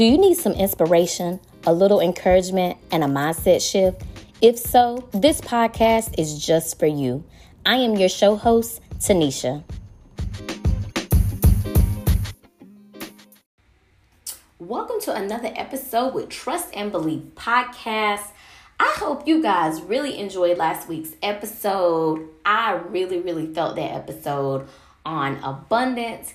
Do you need some inspiration, a little encouragement, and a mindset shift? If so, this podcast is just for you. I am your show host, Tanisha. Welcome to another episode with Trust and Believe Podcast. I hope you guys really enjoyed last week's episode. I really, really felt that episode on abundance.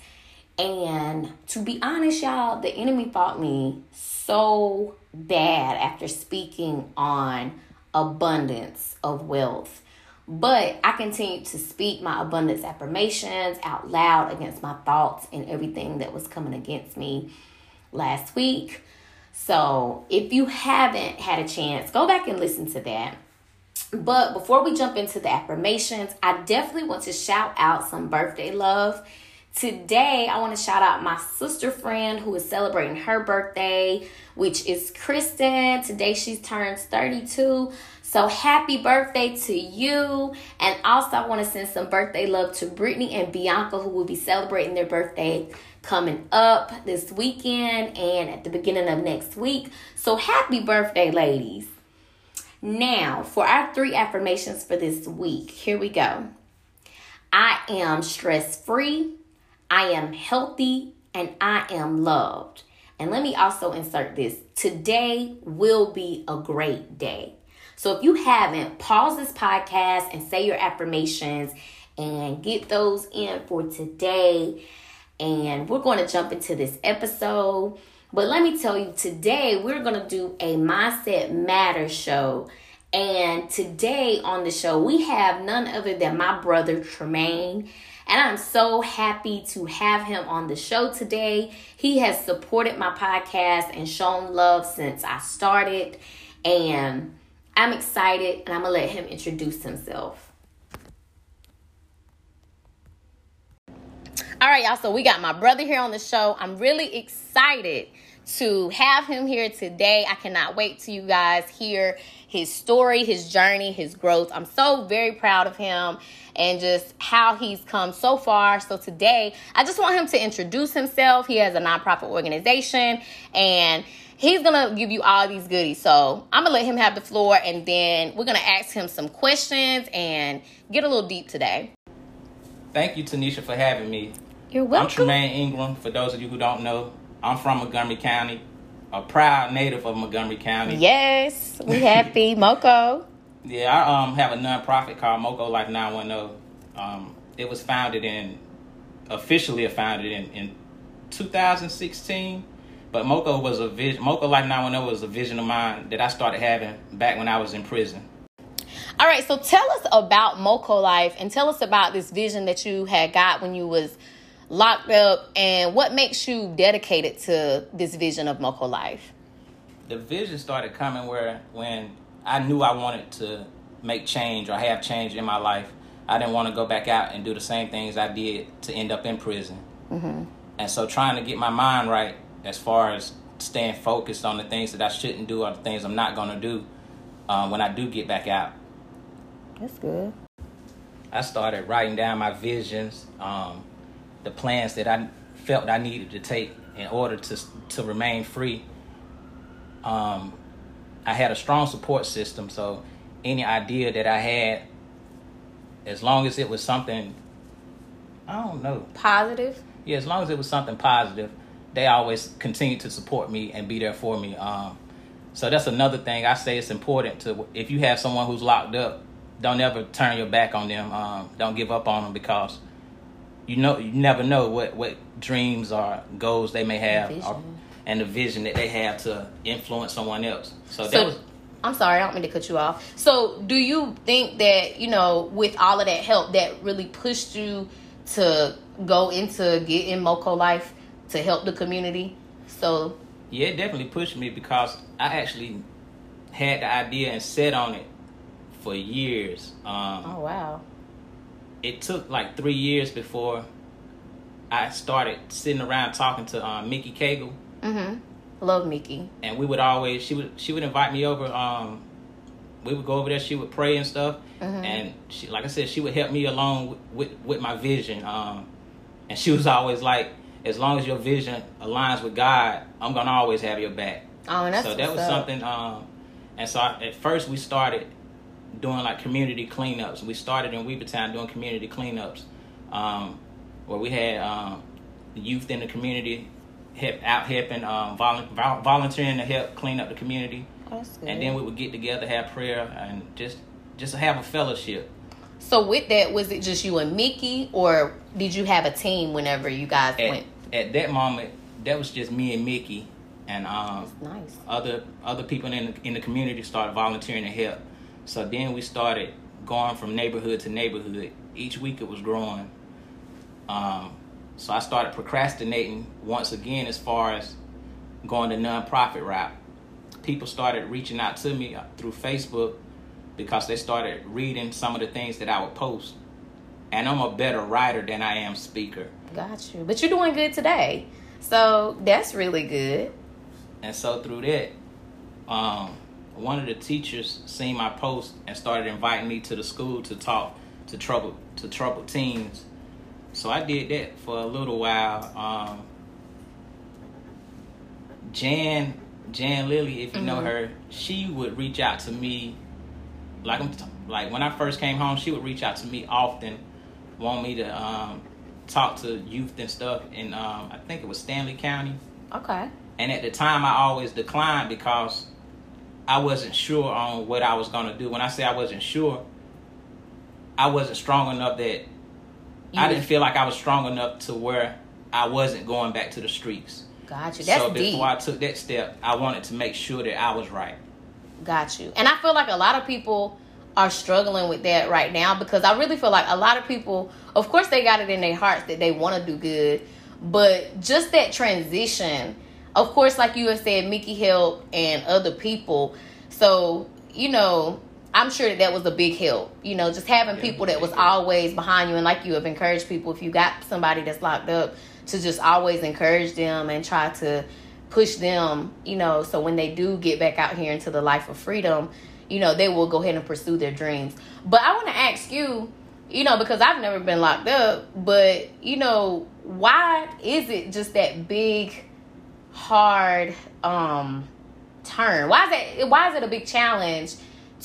And to be honest, y'all, the enemy fought me so bad after speaking on abundance of wealth. But I continued to speak my abundance affirmations out loud against my thoughts and everything that was coming against me last week. So if you haven't had a chance, go back and listen to that. But before we jump into the affirmations, I definitely want to shout out some birthday love. Today, I want to shout out my sister friend who is celebrating her birthday, which is Kristen. Today, she turns 32. So, happy birthday to you. And also, I want to send some birthday love to Brittany and Bianca, who will be celebrating their birthday coming up this weekend and at the beginning of next week. So, happy birthday, ladies. Now, for our three affirmations for this week, here we go. I am stress free, I am healthy, and I am loved. And let me also insert this today will be a great day. So if you haven't, pause this podcast and say your affirmations and get those in for today and we're going to jump into this episode. But let me tell you, today we're going to do a Mindset Matters show. And today on the show, we have none other than my brother Tremaine. And I'm so happy to have him on the show today. He has supported my podcast and shown love since I started. And I'm excited, and I'm going to let him introduce himself. All right, y'all. So we got my brother here on the show. I'm really excited to have him here today. I cannot wait to you guys hear his story, his journey, his growth. I'm so very proud of him and just how he's come so far. So today, I just want him to introduce himself. He has a nonprofit organization and he's gonna give you all these goodies. So I'm gonna let him have the floor and then we're gonna ask him some questions and get a little deep today. Thank you, Tanisha, for having me. You're welcome. I'm Tremaine Ingram. For those of you who don't know, I'm from Montgomery County, a proud native of Montgomery County. Yes, we happy. Moco. Yeah, I um have a nonprofit called Moco Life 910. Um, it was founded in, officially founded in, in 2016. But Moco was a vision. Moco Life 910 was a vision of mine that I started having back when I was in prison. All right, so tell us about Moco Life and tell us about this vision that you had got when you was locked up and what makes you dedicated to this vision of Moco Life? The vision started coming where when I knew I wanted to make change or have change in my life, I didn't want to go back out and do the same things I did to end up in prison. Mm-hmm. And so trying to get my mind right as far as staying focused on the things that I shouldn't do or the things I'm not going to do um, when I do get back out. That's good. I started writing down my visions, um, the plans that I felt I needed to take in order to to remain free. Um, I had a strong support system, so any idea that I had, as long as it was something, I don't know, positive. Yeah, as long as it was something positive, they always continued to support me and be there for me. Um, so that's another thing I say it's important to if you have someone who's locked up, don't ever turn your back on them. Um, don't give up on them because you know you never know what what dreams or goals they may have or, and the vision that they have to influence someone else so, so that was I'm sorry, I don't mean to cut you off. So, do you think that, you know, with all of that help that really pushed you to go into getting Moco Life to help the community? So, yeah, it definitely pushed me because I actually had the idea and set on it for years. Um, oh, wow it took like three years before I started sitting around talking to um, Mickey Cagle. Mm-hmm. Love Mickey. And we would always she would she would invite me over. Um, we would go over there. She would pray and stuff. Mm-hmm. And she, like I said, she would help me along with with, with my vision. Um, and she was always like, as long as your vision aligns with God, I'm gonna always have your back. Oh, and that's so that was up. something. Um, and so I, at first we started doing like community cleanups. We started in Weavertown doing community cleanups, um, where we had um, youth in the community help out helping um, volu- vol- volunteering to help clean up the community, Oh, that's good. and then we would get together, have prayer, and just just have a fellowship. so with that, was it just you and Mickey, or did you have a team whenever you guys At, went? at that moment, that was just me and Mickey, and um, Nice. other other people in the, in the community started volunteering to help. So then we started going from neighborhood to neighborhood. Each week it was growing. Um, so I started procrastinating once again as far as going the nonprofit route. People started reaching out to me through Facebook because they started reading some of the things that I would post. And I'm a better writer than I am speaker. Got you. But you're doing good today. So that's really good. And so through that, um, one of the teachers seen my post and started inviting me to the school to talk to trouble to troubled teens. So I did that for a little while. Um, Jan Jan Lilly, if you know Mhm. her, she would reach out to me. Like I'm t- like when I first came home, she would reach out to me often, want me to um, talk to youth and stuff. And um, I think it was Stanly County. Okay. And at the time, I always declined because I wasn't sure on what I was going to do. When I say I wasn't sure, I wasn't strong enough that You I didn't feel like I was strong enough to where I wasn't going back to the streets. Got you. That's so deep. before I took that step, I wanted to make sure that I was right. Got you. And I feel like a lot of people are struggling with that right now because I really feel like a lot of people, of course, they got it in their hearts that they want to do good, but just that transition, of course, like you have said, Mickey help and other people. So, you know, I'm sure that that was a big help. You know, just having Yeah, people that was always behind you and like you have encouraged people if you got somebody that's locked up to just always encourage them and try to push them, you know, so when they do get back out here into the life of freedom, you know, they will go ahead and pursue their dreams. But I want to ask you, you know, because I've never been locked up, but you know, why is it just that big hard um turn? Why is it why is it a big challenge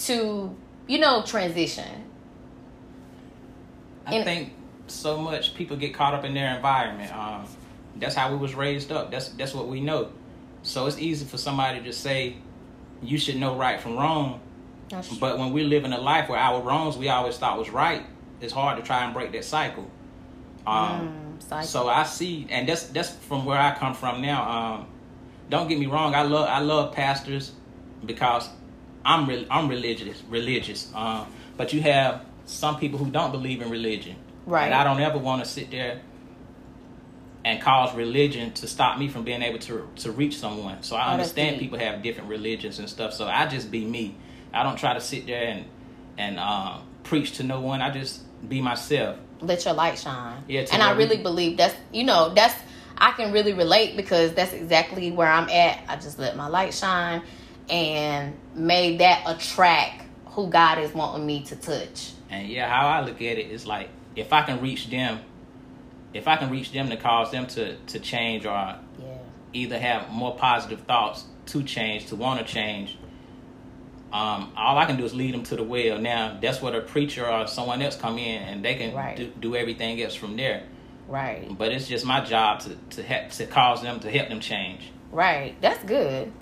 to, you know, transition? I And- think so much people get caught up in their environment. Um, that's how we was raised up. That's that's what we know. So it's easy for somebody to just say, "You should know right from wrong." But when we're living a life where our wrongs we always thought was right, it's hard to try and break that cycle. Um, Mm, cycle. So I see, and that's that's from where I come from now. Um, don't get me wrong, I love I love pastors because I'm re- I'm religious religious. Um, but you have some people who don't believe in religion, Right. And I don't ever want to sit there and cause religion to stop me from being able to to reach someone. So I understand people have different religions and stuff. So I just be me. I don't try to sit there and and uh, preach to no one. I just be myself. Let your light shine. Yeah, and I really believe that's you know that's I can really relate because that's exactly where I'm at. I just let my light shine and made that attract who God is wanting me to touch. And yeah, how I look at it is like if I can reach them, if I can reach them to cause them to to change or Yeah. either have more positive thoughts to change, to want to change. Um, all I can do is lead them to the well. Now that's where the preacher or someone else come in, and they can Right. do, do everything else from there. Right. But it's just my job to to help to cause them to help them change. Right. That's good.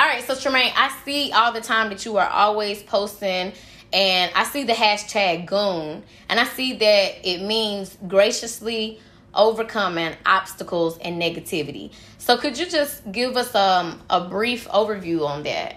All right, so Tremaine, I see all the time that you are always posting, and I see the hashtag goon, and I see that it means graciously overcoming obstacles and negativity. So, could you just give us um, a brief overview on that?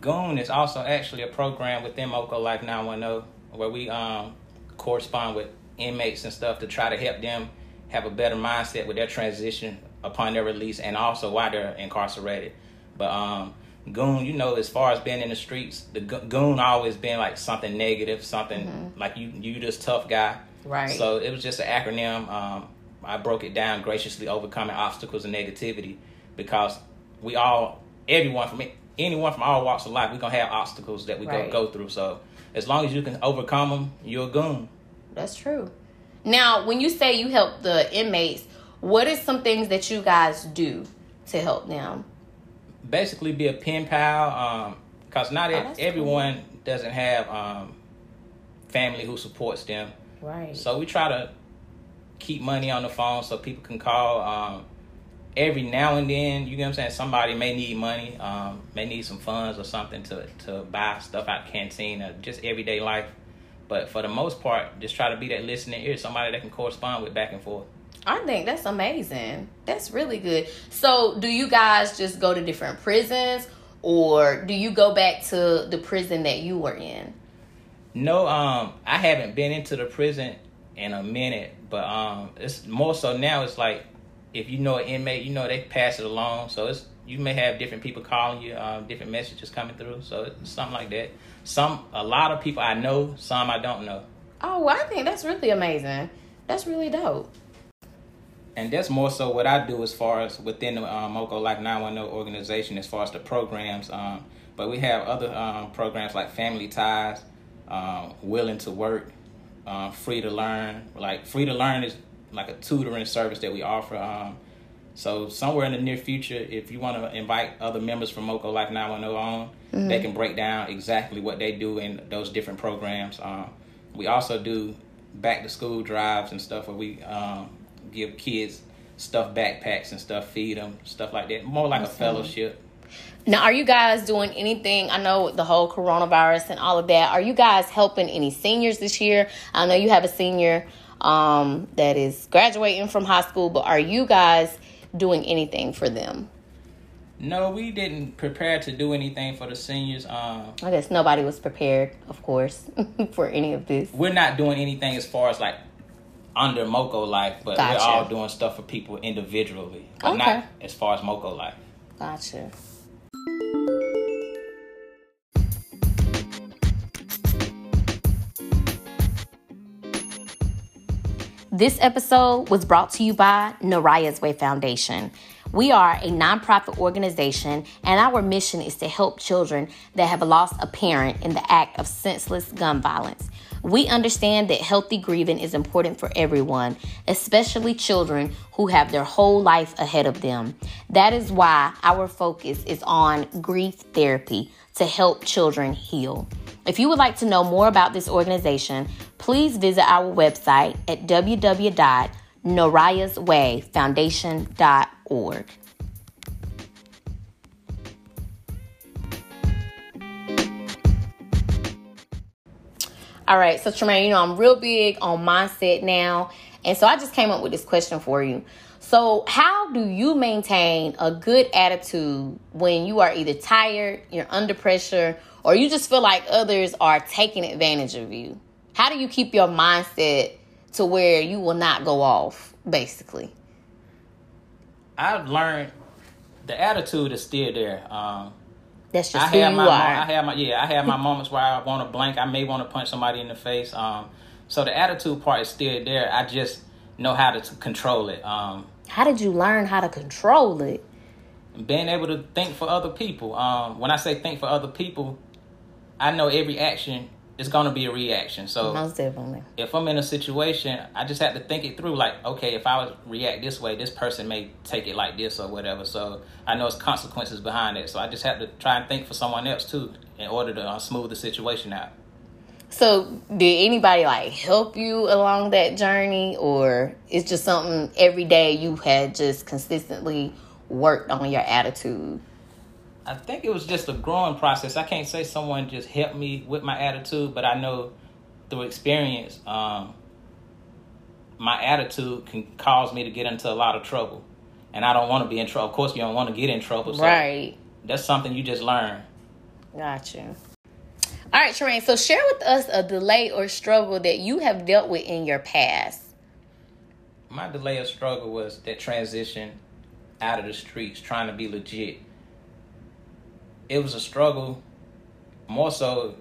Goon is also actually a program within Moco Life 910 where we um, correspond with inmates and stuff to try to help them have a better mindset with their transition upon their release and also while they're incarcerated. But um, Goon, you know, as far as being in the streets, the Goon always been like something negative, something like you you this tough guy. Right. So it was just an acronym. Um, I broke it down graciously overcoming obstacles and negativity because we all, everyone from anyone from all walks of life, we're gonna have obstacles that we Right. go go through. So as long as you can overcome them, you're a goon. That's true. Now, when you say you help the inmates, what are some things that you guys do to help them? Basically, be a pen pal, because um, not Oh, everyone doesn't have um, family who supports them. Right. So we try to keep money on the phone so people can call. Um, every now and then, you know what I'm saying? Somebody may need money, um, may need some funds or something to, to buy stuff out canteen or just everyday life. But for the most part, just try to be that listening ear, somebody that can correspond with back and forth. I think that's amazing. That's really good. So, do you guys just go to different prisons or do you go back to the prison that you were in? No, um, I haven't been into the prison in a minute, but um, it's more so now. It's like if you know an inmate, you know they pass it along. So it's you may have different people calling you, um, different messages coming through. So it's something like that. Some a lot of people I know, some I don't know, Oh, well, I think that's really amazing. That's really dope. and that's more so what I do as far as within the um, Moco Life 910 organization, as far as the programs. Um, but we have other um, programs like Family Ties, um, Willing to Work, um, Free to Learn. Like Free to Learn is like a tutoring service that we offer. Um, so somewhere in the near future, if you want to invite other members from Moco Life 910 on, they can break down exactly what they do in those different programs. Um, we also do back to school drives and stuff where we um, give kids stuff backpacks and stuff, feed them, stuff like that. More like a fellowship. Now, are you guys doing anything? I know the whole coronavirus and all of that. Are you guys helping any seniors this year? I know you have a senior um, that is graduating from high school, but are you guys doing anything for them? No, we didn't prepare to do anything for the seniors. Um, I guess nobody was prepared, of course, for any of this. we're not doing anything as far as like under Moco Life, but Gotcha. we're all doing stuff for people individually, but Okay. not as far as Moco Life. Gotcha. This episode was brought to you by Naraya's Way Foundation. We are a nonprofit organization, and our mission is to help children that have lost a parent in the act of senseless gun violence. We understand that healthy grieving is important for everyone, especially children who have their whole life ahead of them. That is why our focus is on grief therapy to help children heal. If you would like to know more about this organization, please visit our website at www.norayaswayfoundation.org. All right, so Tremaine, you know, I'm real big on mindset now. And so I just came up with this question for you. So, how do you maintain a good attitude when you are either tired, you're under pressure, or you just feel like others are taking advantage of you? How do you keep your mindset to where you will not go off, basically? I've learned the attitude is still there. Um, That's just I who have you my, mo- I have my, yeah, I have my moments where I want to blank. I may want to punch somebody in the face. Um, so the attitude part is still there. I just know how to t- control it. Um, How did you learn how to control it? being able to think for other people. Um, when I say think for other people, I know every action is going to be a reaction. So Most definitely. if I'm in a situation, I just have to think it through. Like, okay, if I react this way, this person may take it like this or whatever. So I know it's consequences behind it. So I just have to try and think for someone else too, in order to uh, smooth the situation out. So, did anybody like help you along that journey, or it's just something every day you had just consistently worked on your attitude? I think it was just a growing process. I can't say someone just helped me with my attitude, but I know through experience, um, my attitude can cause me to get into a lot of trouble. And I don't want to be in trouble. Of course, you don't want to get in trouble. So Right. That's something you just learn. Gotcha. All right, Tremaine. So, share with us a delay or struggle that you have dealt with in your past. My delay of struggle was that transition out of the streets, trying to be legit. It was a struggle. More so,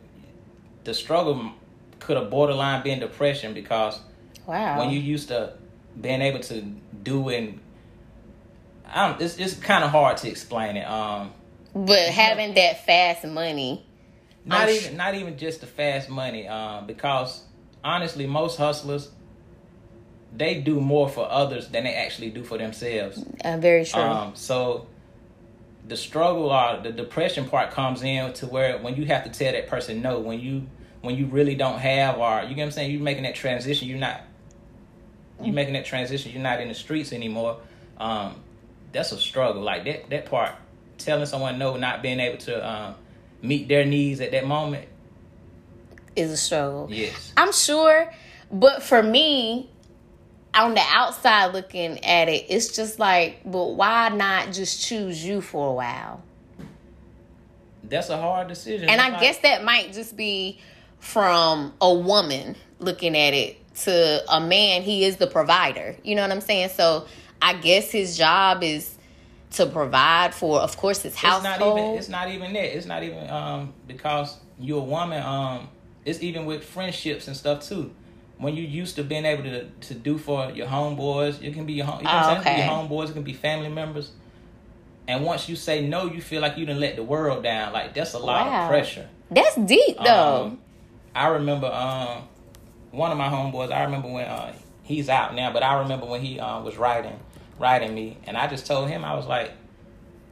the struggle could have borderline been depression because Wow. when you used to being able to do and I don't, it's it's kind of hard to explain it. Um, but having that fast money. Not even not even just the fast money. Um, because honestly, most hustlers they do more for others than they actually do for themselves. Uh, very true. Um, so the struggle or the depression part comes in to where when you have to tell that person no, when you when you really don't have or you get what I'm saying, you're making that transition, you're not you're making that transition, you're not in the streets anymore. Um, that's a struggle. Like that that part, telling someone no, not being able to um, meet their needs at that moment is a struggle. Yes. I'm sure, but for me, on the outside looking at it, it's just like, but why not just choose you for a while? That's a hard decision. And I guess that might just be from a woman looking at it to a man. He is the provider. You know what I'm saying? So I guess his job is to provide for, of course, his it's not household. even it's not even that. It's not even um because you're a woman, um it's even with friendships and stuff too. When you used to being able to to do for your homeboys, it can be your home you know what I'm? It can be okay. your homeboys, it can be family members. And once you say no, you feel like you didn't let the world down. Like that's a lot Wow. of pressure. That's deep, though. Um, I remember um, one of my homeboys. I remember when uh, he's out now, but I remember when he uh, was writing, writing me, and I just told him I was like,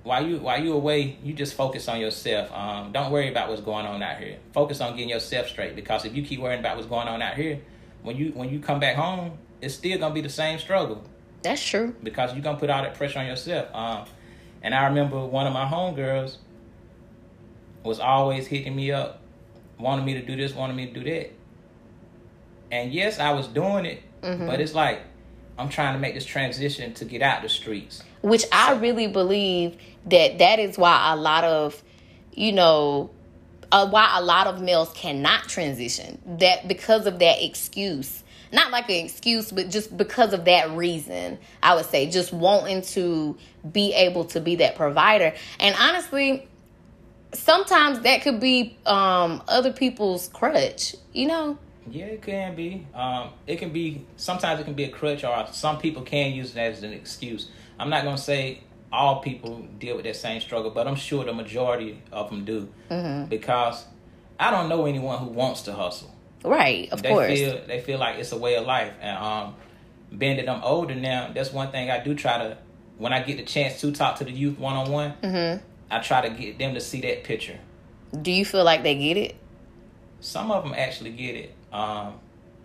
"While you while you away, you just focus on yourself. Um, don't worry about what's going on out here. Focus on getting yourself straight. Because if you keep worrying about what's going on out here, when you when you come back home, it's still gonna be the same struggle That's true. because you're gonna put all that pressure on yourself. Um, and I remember one of my homegirls was always hitting me up, wanting me to do this, wanting me to do that. And yes, I was doing it, Mm-hmm. but it's like I'm trying to make this transition to get out the streets. which I really believe that that is why a lot of, you know, uh, why a lot of males cannot transition. That because of that excuse, not like an excuse, but just because of that reason. I would say just wanting to be able to be that provider, and honestly. Sometimes that could be um, other people's crutch, you know. Yeah, it can be. Um, it can be. Sometimes it can be a crutch, or some people can use it as an excuse. I'm not gonna say all people deal with that same struggle, but I'm sure the majority of them do, Mm-hmm. because I don't know anyone who wants to hustle. Right, of they course. feel they feel like it's a way of life, and um, being that I'm older now, that's one thing I do try to. When I get the chance to talk to the youth one on one. I try to get them to see that picture. Do you feel like they get it? Some of them actually get it. Um,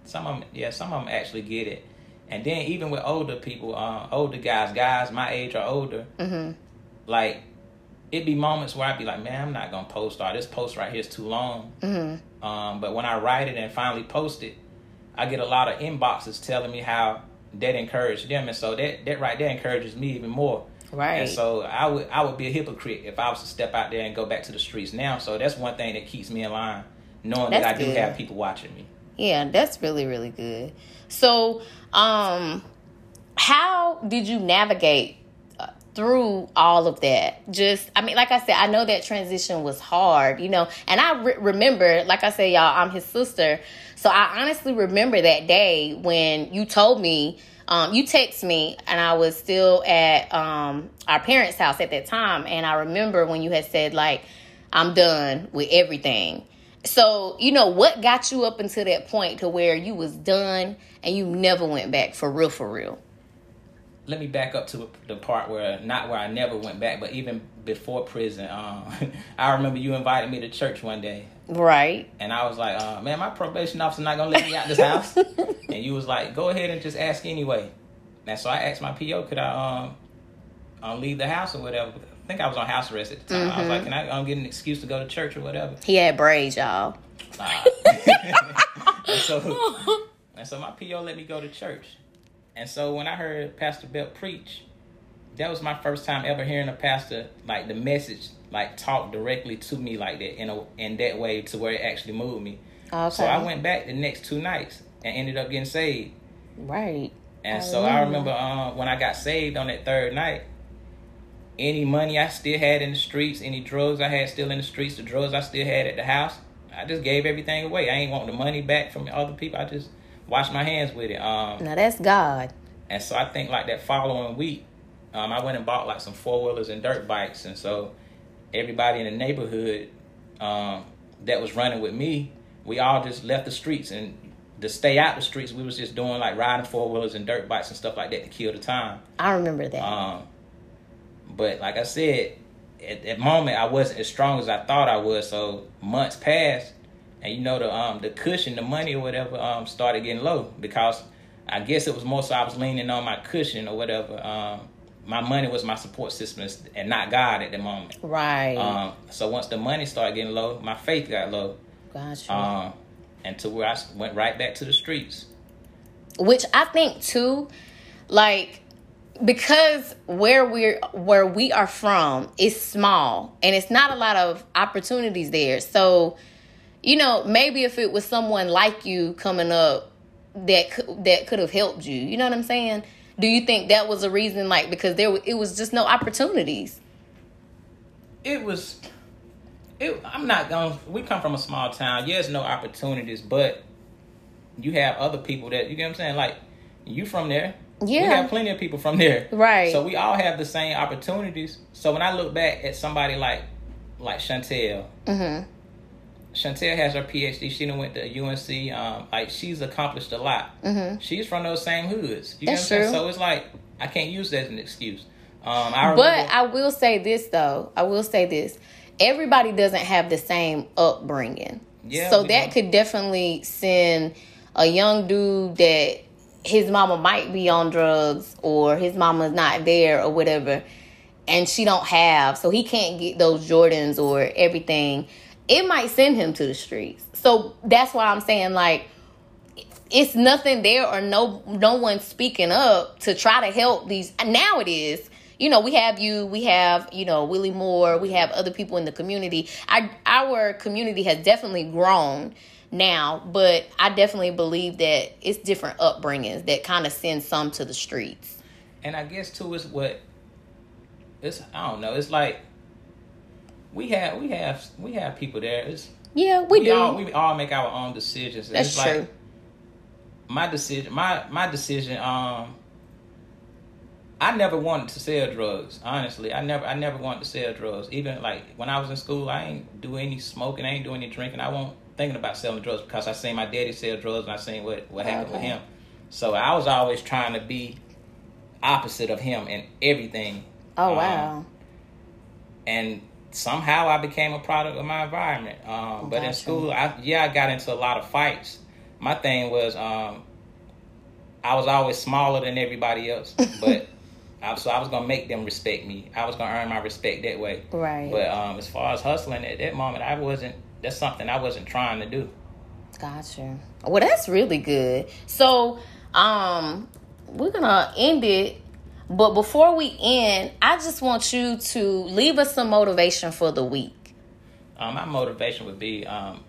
some of them, yeah, some of them actually get it. And then even with older people, uh, older guys, guys my age or older, Mm-hmm. like it'd be moments where I'd be like, man, I'm not gonna post all this post right here is too long. Mm-hmm. Um, but when I write it and finally post it, I get a lot of inboxes telling me how that encouraged them, and so that that right there encourages me even more. Right. And so I would I would be a hypocrite if I was to step out there and go back to the streets now. So that's one thing that keeps me in line, knowing that I That's do have people watching me. Yeah, that's really really good. So, um how did you navigate uh, through all of that? Just I mean, like I said, I know that transition was hard, you know. And I re- remember, like I said, y'all, I'm his sister. So I honestly remember that day when you told me um, you text me and I was still at um, our parents' house at that time, and I remember when you had said like, "I'm done with everything." So you know what got you up until that point to where you was done and you never went back for real, for real. Let me back up to the part where not where I never went back, but even before prison. Um, I remember you invited me to church one day, Right. and I was like, uh, "Man, my probation officer not gonna let me out this house." and you was like, "Go ahead and just ask anyway." And so I asked my PO, "Could I um, um leave the house or whatever?" I think I was on house arrest at the time. I was like, "Can I um, get an excuse to go to church or whatever?" He had braids, y'all. Nah. and so, and so my PO let me go to church. And so when I heard Pastor Belt preach, that was my first time ever hearing a pastor like the message like talk directly to me like that in a in that way to where it actually moved me. Okay. So I went back the next two nights and ended up getting saved. Right. And so I remember um, when I got saved on that third night, any money I still had in the streets, any drugs I had still in the streets, the drugs I still had at the house, I just gave everything away. I ain't want the money back from other people. I just washed my hands with it. Um, Now that's God. and so I think like that following week, um, I went and bought like some four wheelers and dirt bikes. And so everybody in the neighborhood um, that was running with me, we all just left the streets and to stay out the streets, we was just doing like riding four wheelers and dirt bikes and stuff like that to kill the time. I remember that. Um, but like I said, at that moment I wasn't as strong as I thought I was. So months passed, and you know the um the cushion, the money or whatever um started getting low because I guess it was more so I was leaning on my cushion or whatever. Um, my money was my support system and not God at the moment. Right. Um, so once the money started getting low, my faith got low. Gotcha. Um, and to where I went right back to the streets. Which I think too, like because where we're where we are from is small and it's not a lot of opportunities there. So, you know, maybe if it was someone like you coming up that that could have helped you, you know what I'm saying? Do you think that was a reason like because there it was just no opportunities? It was it, I'm not going. We come from a small town. Yes, no opportunities, but you have other people that you get. What I'm saying, like you from there. Yeah, we have plenty of people from there. Right. So we all have the same opportunities. So when I look back at somebody like like Chantel, mm-hmm. Chantel has her PhD. She done went to UNC. Um, like she's accomplished a lot. Mm-hmm. She's from those same hoods. You That's know what I'm true. saying? So it's like I can't use that as an excuse. Um, I but I will say this though. I will say this. Everybody doesn't have the same upbringing. Yeah, so that don't. could definitely send a young dude that his mama might be on drugs or his mama's not there or whatever and she don't have so he can't get those Jordans or everything. It might send him to the streets. So that's why I'm saying like it's nothing there or no no one speaking up to try to help these now it is you know we have you we have you know willie moore we have other people in the community I, our community has definitely grown now but i definitely believe that it's different upbringings that kind of send some to the streets and I guess too is what it's. I don't know. It's like we have we have we have people there. It's yeah we, do all we all make our own decisions. that's it's true like my decision my my decision um I never wanted to sell drugs. Honestly, I never I never wanted to sell drugs. Even like when I was in school, I ain't do any smoking, I ain't do any drinking. I wasn't thinking about selling drugs because I seen my daddy sell drugs and I seen what what happened with him. So I was always trying to be opposite of him in everything. oh Um, wow and somehow I became a product of my environment. Um, but in school, I yeah, I got into a lot of fights. My thing was um, I was always smaller than everybody else, but I, so I was gonna make them respect me. I was gonna earn my respect that way. right But um, as far as hustling at that moment, I wasn't. That's something I wasn't trying to do. Gotcha. Well, that's really good. So, um, we're gonna end it, but before we end, I just want you to leave us some motivation for the week. Um, my motivation would be um,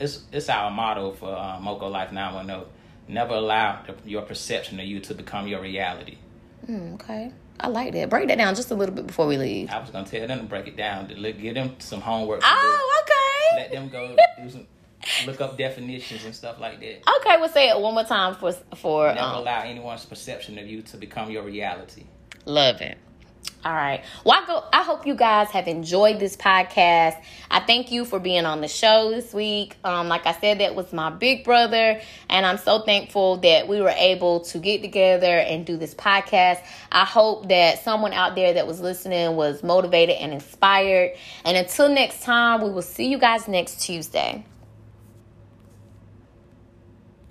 it's it's our motto for uh, Moco Life 910. Never allow the, your perception of you to become your reality. Hmm, okay, I like that. Break that down just a little bit before we leave. I was gonna tell them to break it down to give them some homework. Oh, do. okay. Let them go do some, look up definitions and stuff like that. Okay, we'll say it one more time for for Never um, allow anyone's perception of you to become your reality. Love it. All right. Well, I go. I hope you guys have enjoyed this podcast. I thank you for being on the show this week. Um, like I said, that was my big brother, and I'm so thankful that we were able to get together and do this podcast. I hope that someone out there that was listening was motivated and inspired. And until next time, we will see you guys next Tuesday.